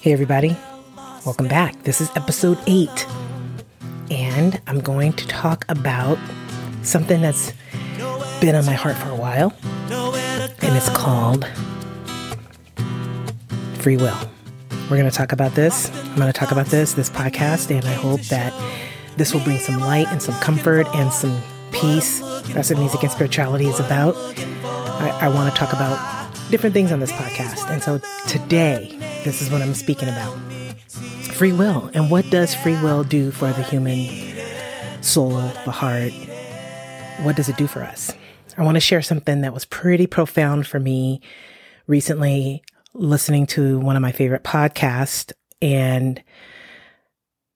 Hey, everybody. Welcome back. This is episode eight. And I'm going to talk about something that's been on my heart for a while. And it's called free will. We're going to talk about this. I'm going to talk about this, this podcast, and I hope that this will bring some light and some comfort and some peace. That's what music and spirituality is about. I, I want to talk about different things on this podcast. And so today, this is what I'm speaking about free will. And what does free will do for the human soul, the heart? What does it do for us? I want to share something that was pretty profound for me recently listening to one of my favorite podcasts and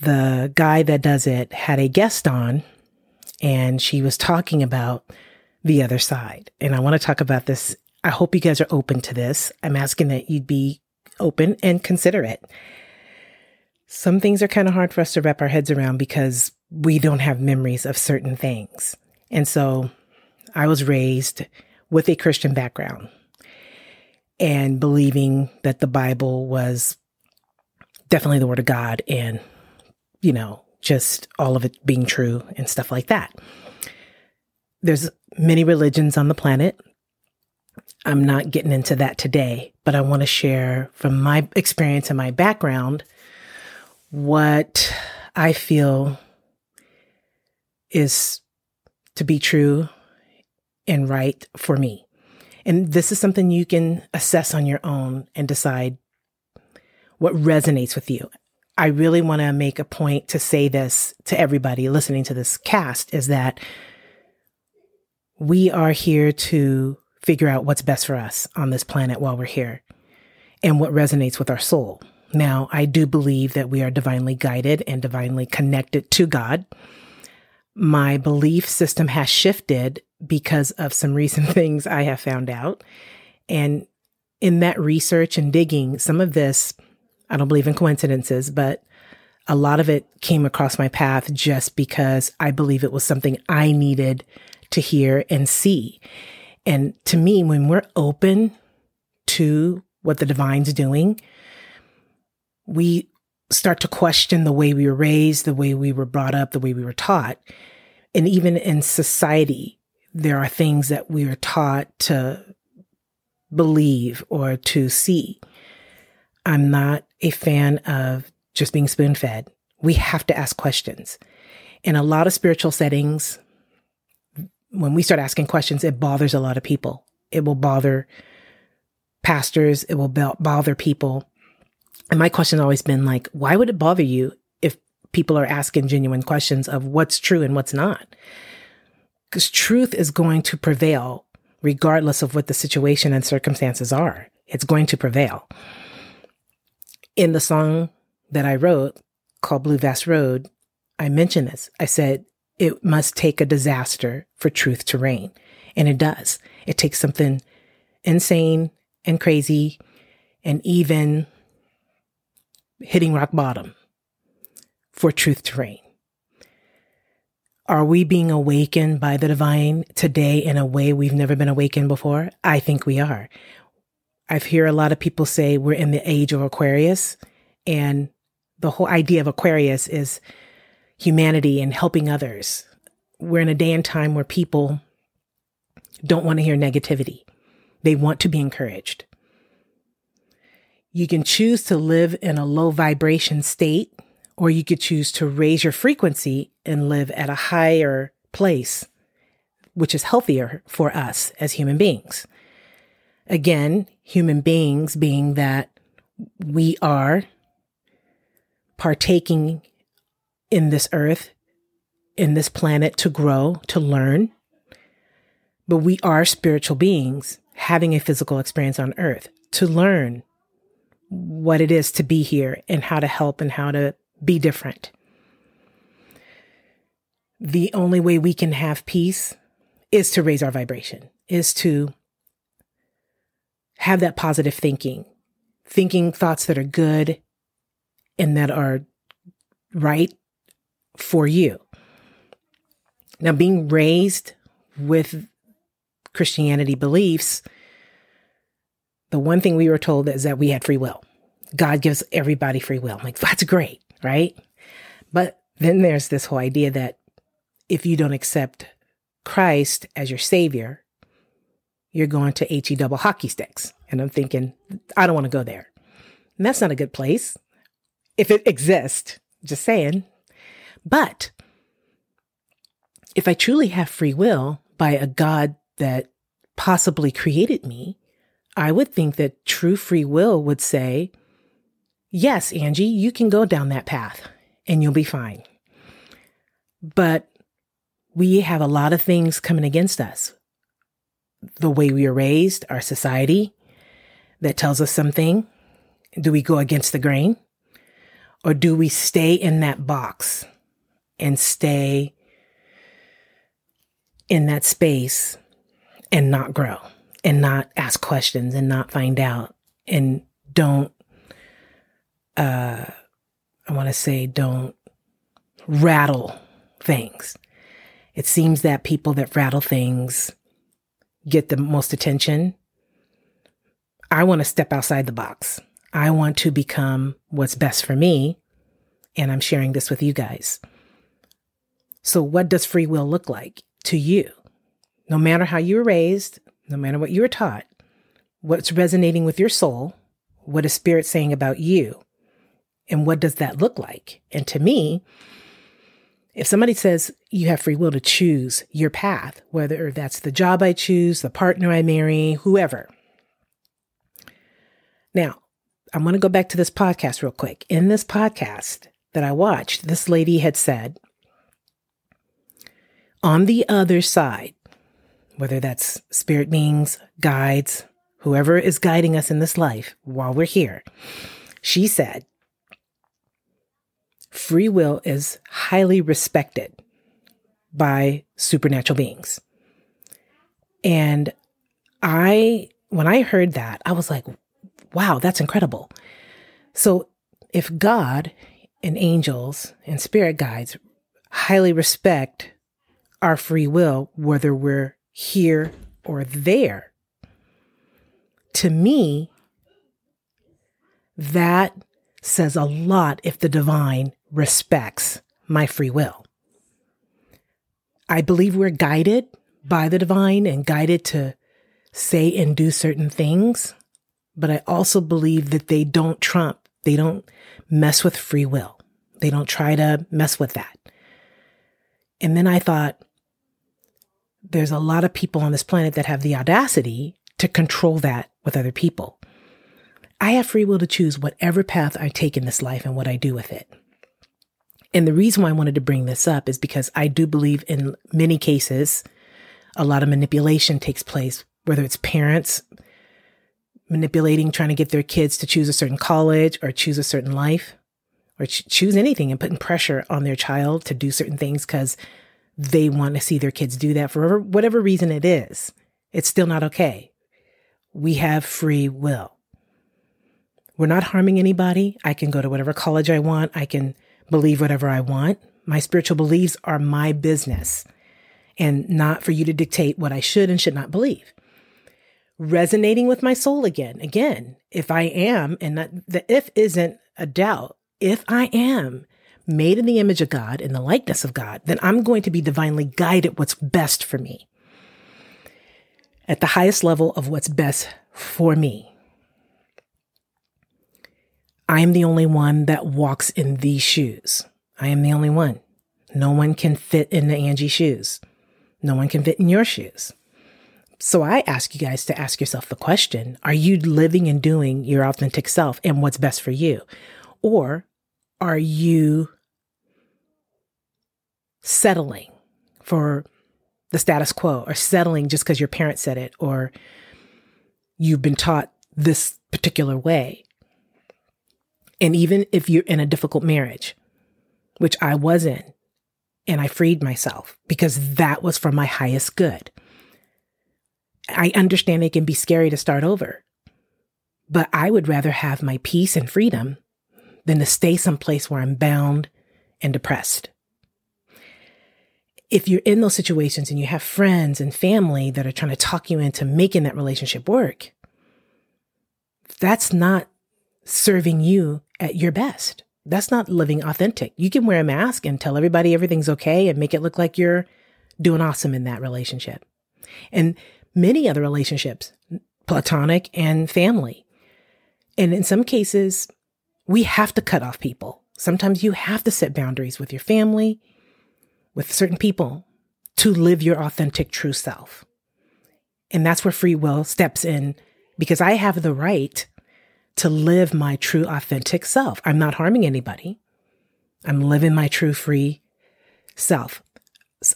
the guy that does it had a guest on and she was talking about the other side. And I want to talk about this. I hope you guys are open to this. I'm asking that you'd be open and consider it. Some things are kind of hard for us to wrap our heads around because we don't have memories of certain things. And so I was raised with a Christian background and believing that the Bible was definitely the word of God and, you know, just all of it being true and stuff like that. There's many religions on the planet. I'm not getting into that today, but I want to share from my experience and my background what I feel is to be true and right for me. And this is something you can assess on your own and decide what resonates with you. I really want to make a point to say this to everybody listening to this cast is that we are here to figure out what's best for us on this planet while we're here and what resonates with our soul. Now, I do believe that we are divinely guided and divinely connected to God. My belief system has shifted because of some recent things I have found out. And in that research and digging, some of this, I don't believe in coincidences, but a lot of it came across my path just because I believe it was something I needed to hear and see. And to me, when we're open to what the divine's doing, we start to question the way we were raised, the way we were brought up, the way we were taught. And even in society, there are things that we are taught to believe or to see. I'm not a fan of just being spoon fed. We have to ask questions. In a lot of spiritual settings, when we start asking questions, it bothers a lot of people. It will bother pastors. It will bother people. And my question has always been like, why would it bother you if people are asking genuine questions of what's true and what's not? because truth is going to prevail regardless of what the situation and circumstances are. It's going to prevail. In the song that I wrote called Blue Vast Road, I mentioned this. I said, it must take a disaster for truth to reign. And it does. It takes something insane and crazy and even hitting rock bottom for truth to reign. Are we being awakened by the divine today in a way we've never been awakened before? I think we are. I've heard a lot of people say we're in the age of Aquarius and the whole idea of Aquarius is humanity and helping others. We're in a day and time where people don't want to hear negativity. They want to be encouraged. You can choose to live in a low vibration state or you could choose to raise your frequency and live at a higher place, which is healthier for us as human beings. Again, human beings being that we are partaking in this earth, in this planet to grow, to learn. But we are spiritual beings having a physical experience on earth to learn what it is to be here and how to help and how to be different. The only way we can have peace is to raise our vibration, is to have that positive thinking, thinking thoughts that are good and that are right for you. Now, being raised with Christianity beliefs, the one thing we were told is that we had free will. God gives everybody free will. I'm like, that's great, right? But then there's this whole idea that if you don't accept Christ as your savior, you're going to HE double hockey sticks. And I'm thinking, I don't want to go there. And that's not a good place. If it exists, just saying. But if I truly have free will by a God that possibly created me, I would think that true free will would say, yes, Angie, you can go down that path and you'll be fine. But we have a lot of things coming against us. The way we are raised, our society that tells us something. Do we go against the grain? Or do we stay in that box and stay in that space and not grow and not ask questions and not find out and don't, uh, I want to say, don't rattle things. It seems that people that rattle things get the most attention. I want to step outside the box. I want to become what's best for me. And I'm sharing this with you guys. So, what does free will look like to you? No matter how you were raised, no matter what you were taught, what's resonating with your soul, what is spirit saying about you, and what does that look like? And to me, if somebody says you have free will to choose your path, whether that's the job I choose, the partner I marry, whoever. Now, I'm going to go back to this podcast real quick. In this podcast that I watched, this lady had said, on the other side, whether that's spirit beings, guides, whoever is guiding us in this life while we're here, she said, free will is highly respected by supernatural beings. And I, when I heard that, I was like, wow, that's incredible. So if God and angels and spirit guides highly respect our free will, whether we're here or there, to me, that says a lot if the divine respects my free will. I believe we're guided by the divine and guided to say and do certain things, but I also believe that they don't trump, they don't mess with free will. They don't try to mess with that. And then I thought, there's a lot of people on this planet that have the audacity to control that with other people. I have free will to choose whatever path I take in this life and what I do with it. And the reason why I wanted to bring this up is because I do believe in many cases, a lot of manipulation takes place, whether it's parents manipulating, trying to get their kids to choose a certain college or choose a certain life or ch- choose anything and putting pressure on their child to do certain things because they want to see their kids do that for whatever reason it is. It's still not okay. We have free will. We're not harming anybody. I can go to whatever college I want. I can believe whatever I want. My spiritual beliefs are my business and not for you to dictate what I should and should not believe. Resonating with my soul again. Again, if I am, and that, the if isn't a doubt, if I am made in the image of God, in the likeness of God, then I'm going to be divinely guided what's best for me at the highest level of what's best for me. I am the only one that walks in these shoes. I am the only one. No one can fit in the Angie shoes. No one can fit in your shoes. So I ask you guys to ask yourself the question Are you living and doing your authentic self and what's best for you? Or are you settling for the status quo or settling just because your parents said it or you've been taught this particular way? And even if you're in a difficult marriage, which I was in, and I freed myself because that was for my highest good. I understand it can be scary to start over, but I would rather have my peace and freedom than to stay someplace where I'm bound and depressed. If you're in those situations and you have friends and family that are trying to talk you into making that relationship work, that's not serving you at your best. That's not living authentic. You can wear a mask and tell everybody everything's okay and make it look like you're doing awesome in that relationship. And many other relationships, platonic and family. And in some cases, we have to cut off people. Sometimes you have to set boundaries with your family, with certain people to live your authentic true self. And that's where free will steps in because I have the right to live my true authentic self. I'm not harming anybody. I'm living my true free self.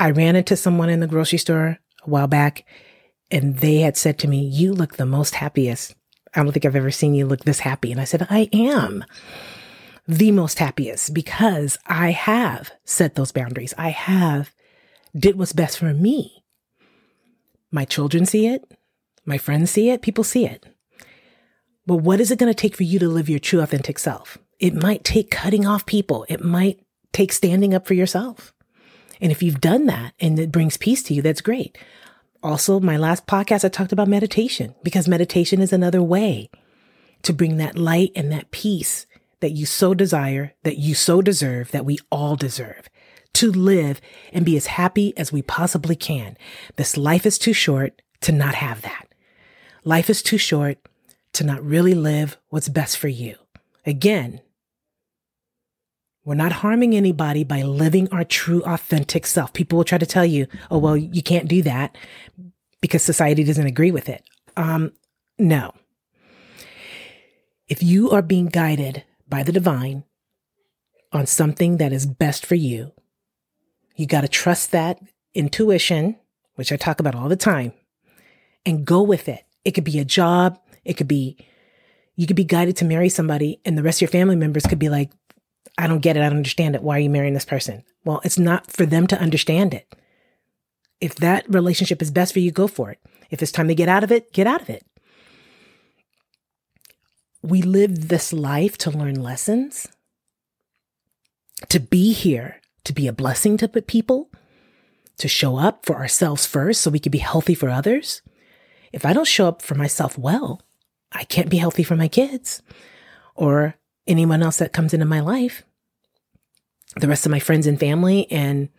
I ran into someone in the grocery store a while back and they had said to me, You look the most happiest. I don't think I've ever seen you look this happy. And I said, I am the most happiest because I have set those boundaries. I have did what's best for me. My children see it. My friends see it. People see it. But what is it going to take for you to live your true authentic self? It might take cutting off people. It might take standing up for yourself. And if you've done that and it brings peace to you, that's great. Also, my last podcast, I talked about meditation because meditation is another way to bring that light and that peace that you so desire, that you so deserve, that we all deserve to live and be as happy as we possibly can. This life is too short to not have that. Life is too short to not really live what's best for you. Again, we're not harming anybody by living our true, authentic self. People will try to tell you, oh, well, you can't do that because society doesn't agree with it. Um, no. If you are being guided by the divine on something that is best for you, you got to trust that intuition, which I talk about all the time, and go with it. It could be a job. It could be, you could be guided to marry somebody and the rest of your family members could be like, I don't get it. I don't understand it. Why are you marrying this person? Well, it's not for them to understand it. If that relationship is best for you, go for it. If it's time to get out of it, get out of it. We live this life to learn lessons, to be here, to be a blessing to people, to show up for ourselves first so we can be healthy for others. If I don't show up for myself well, I can't be healthy for my kids or anyone else that comes into my life, the rest of my friends and family, and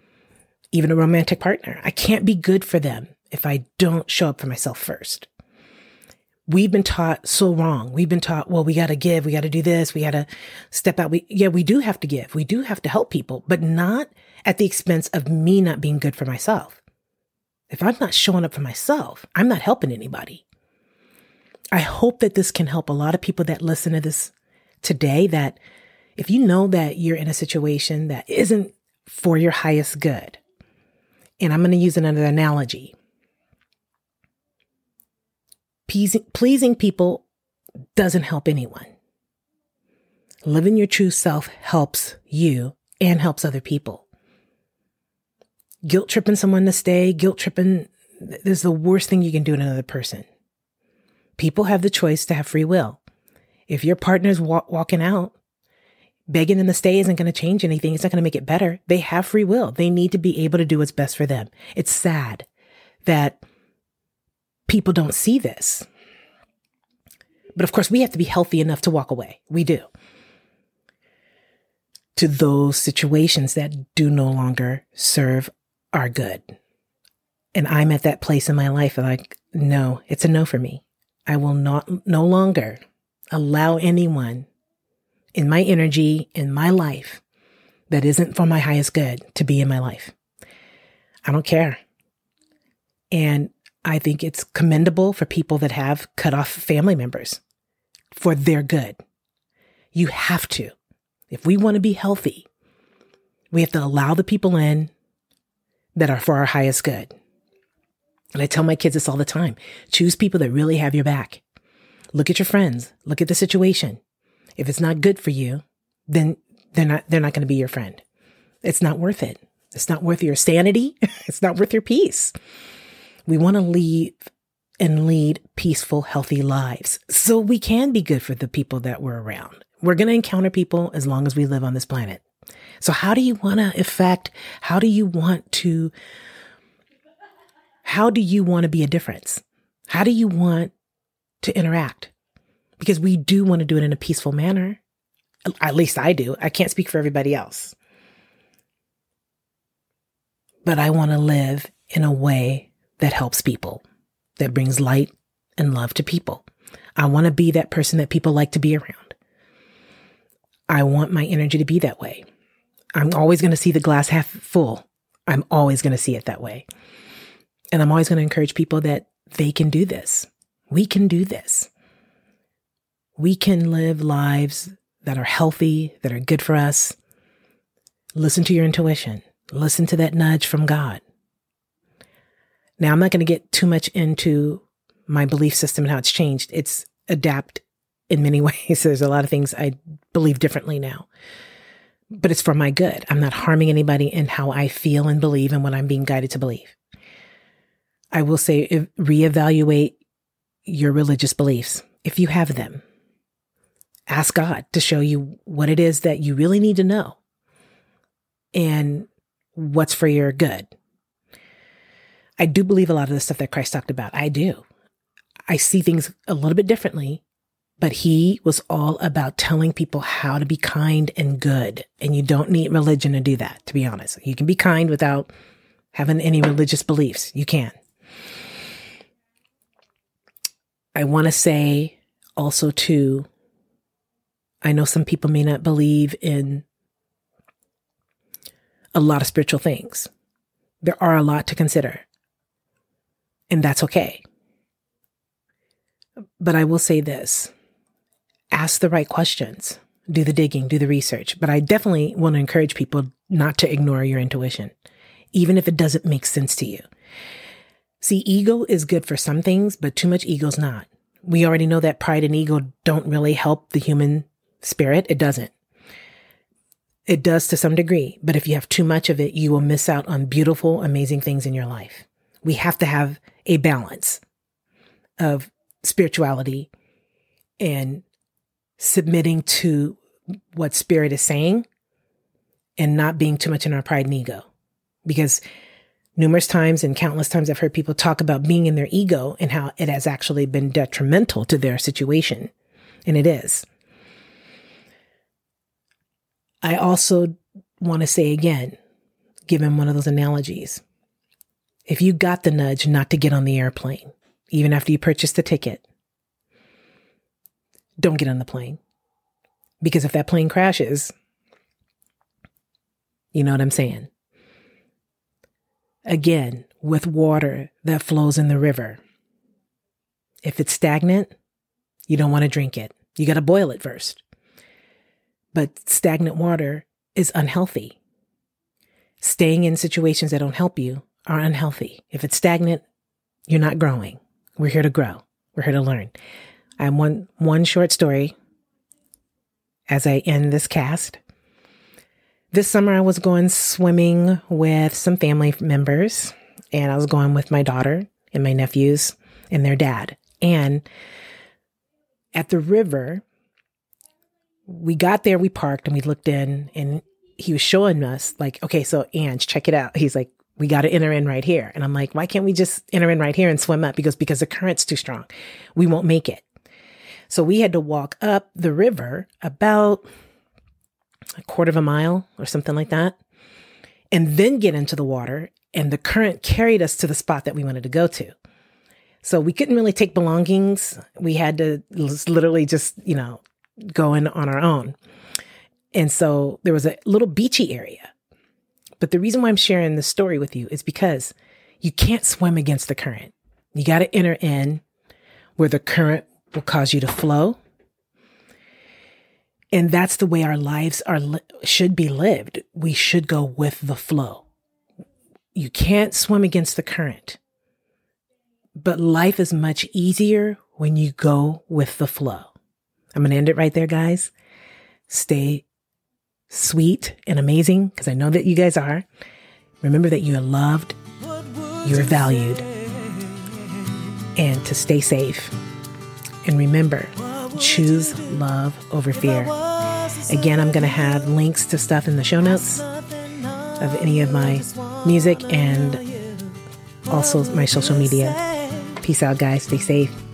even a romantic partner. I can't be good for them if I don't show up for myself first. We've been taught so wrong. We've been taught, well, we got to give, we got to do this, we got to step out. We, yeah, we do have to give. We do have to help people, but not at the expense of me not being good for myself. If I'm not showing up for myself, I'm not helping anybody. I hope that this can help a lot of people that listen to this today that if you know that you're in a situation that isn't for your highest good, and I'm going to use another analogy. Pleasing, pleasing people doesn't help anyone. Living your true self helps you and helps other people. Guilt tripping someone to stay, guilt tripping is the worst thing you can do to another person. People have the choice to have free will. If your partner's wa- walking out, begging them to stay isn't going to change anything. It's not going to make it better. They have free will. They need to be able to do what's best for them. It's sad that people don't see this. But of course, we have to be healthy enough to walk away. We do. To those situations that do no longer serve our good. And I'm at that place in my life like, no, it's a no for me. I will not no longer allow anyone in my energy, in my life, that isn't for my highest good to be in my life. I don't care. And I think it's commendable for people that have cut off family members for their good. You have to. If we want to be healthy, we have to allow the people in that are for our highest good. And I tell my kids this all the time choose people that really have your back. Look at your friends, look at the situation. If it's not good for you, then they're not, they're not going to be your friend. It's not worth it. It's not worth your sanity. it's not worth your peace. We want to leave and lead peaceful, healthy lives so we can be good for the people that we're around. We're going to encounter people as long as we live on this planet. So how do you want to affect? How do you want to, how do you want to be a difference? How do you want to interact? because we do want to do it in a peaceful manner. At least I do. I can't speak for everybody else. But I want to live in a way that helps people, that brings light and love to people. I want to be that person that people like to be around. I want my energy to be that way. I'm always going to see the glass half full. I'm always going to see it that way. And I'm always going to encourage people that they can do this. We can do this. We can live lives that are healthy, that are good for us. Listen to your intuition. Listen to that nudge from God. Now, I'm not going to get too much into my belief system and how it's changed. It's adapt in many ways. There's a lot of things I believe differently now, but it's for my good. I'm not harming anybody in how I feel and believe and what I'm being guided to believe. I will say reevaluate your religious beliefs if you have them. Ask God to show you what it is that you really need to know and what's for your good. I do believe a lot of the stuff that Christ talked about. I do. I see things a little bit differently, but he was all about telling people how to be kind and good. And you don't need religion to do that, to be honest. You can be kind without having any religious beliefs. You can. I want to say also, too, I know some people may not believe in a lot of spiritual things. There are a lot to consider, and that's okay. But I will say this ask the right questions, do the digging, do the research. But I definitely want to encourage people not to ignore your intuition, even if it doesn't make sense to you. See, ego is good for some things, but too much ego is not. We already know that pride and ego don't really help the human spirit. It doesn't. It does to some degree, but if you have too much of it, you will miss out on beautiful, amazing things in your life. We have to have a balance of spirituality and submitting to what spirit is saying and not being too much in our pride and ego. Because numerous times and countless times I've heard people talk about being in their ego and how it has actually been detrimental to their situation. And it is. I also want to say again, given one of those analogies, if you got the nudge not to get on the airplane, even after you purchased the ticket, don't get on the plane. Because if that plane crashes, you know what I'm saying? Again, with water that flows in the river, if it's stagnant, you don't want to drink it. You got to boil it first. But stagnant water is unhealthy. Staying in situations that don't help you are unhealthy. If it's stagnant, you're not growing. We're here to grow. We're here to learn. I have one one short story as I end this cast. This summer I was going swimming with some family members and I was going with my daughter and my nephews and their dad. And at the river, we got there, we parked and we looked in and he was showing us like, okay, so Ange, check it out. He's like, we got to enter in right here. And I'm like, why can't we just enter in right here and swim up? Because, because the current's too strong. We won't make it. So we had to walk up the river about a quarter of a mile or something like that, and then get into the water. And the current carried us to the spot that we wanted to go to. So we couldn't really take belongings. We had to literally just, you know, go in on our own. And so there was a little beachy area but the reason why I'm sharing this story with you is because you can't swim against the current. You got to enter in where the current will cause you to flow. And that's the way our lives are should be lived. We should go with the flow. You can't swim against the current. But life is much easier when you go with the flow. I'm going to end it right there, guys. Stay sweet and amazing, because I know that you guys are. Remember that you are loved, you're valued, and to stay safe. And remember, choose love over fear. Again, I'm going to have links to stuff in the show notes of any of my music and also my social media. Peace out, guys. Stay safe.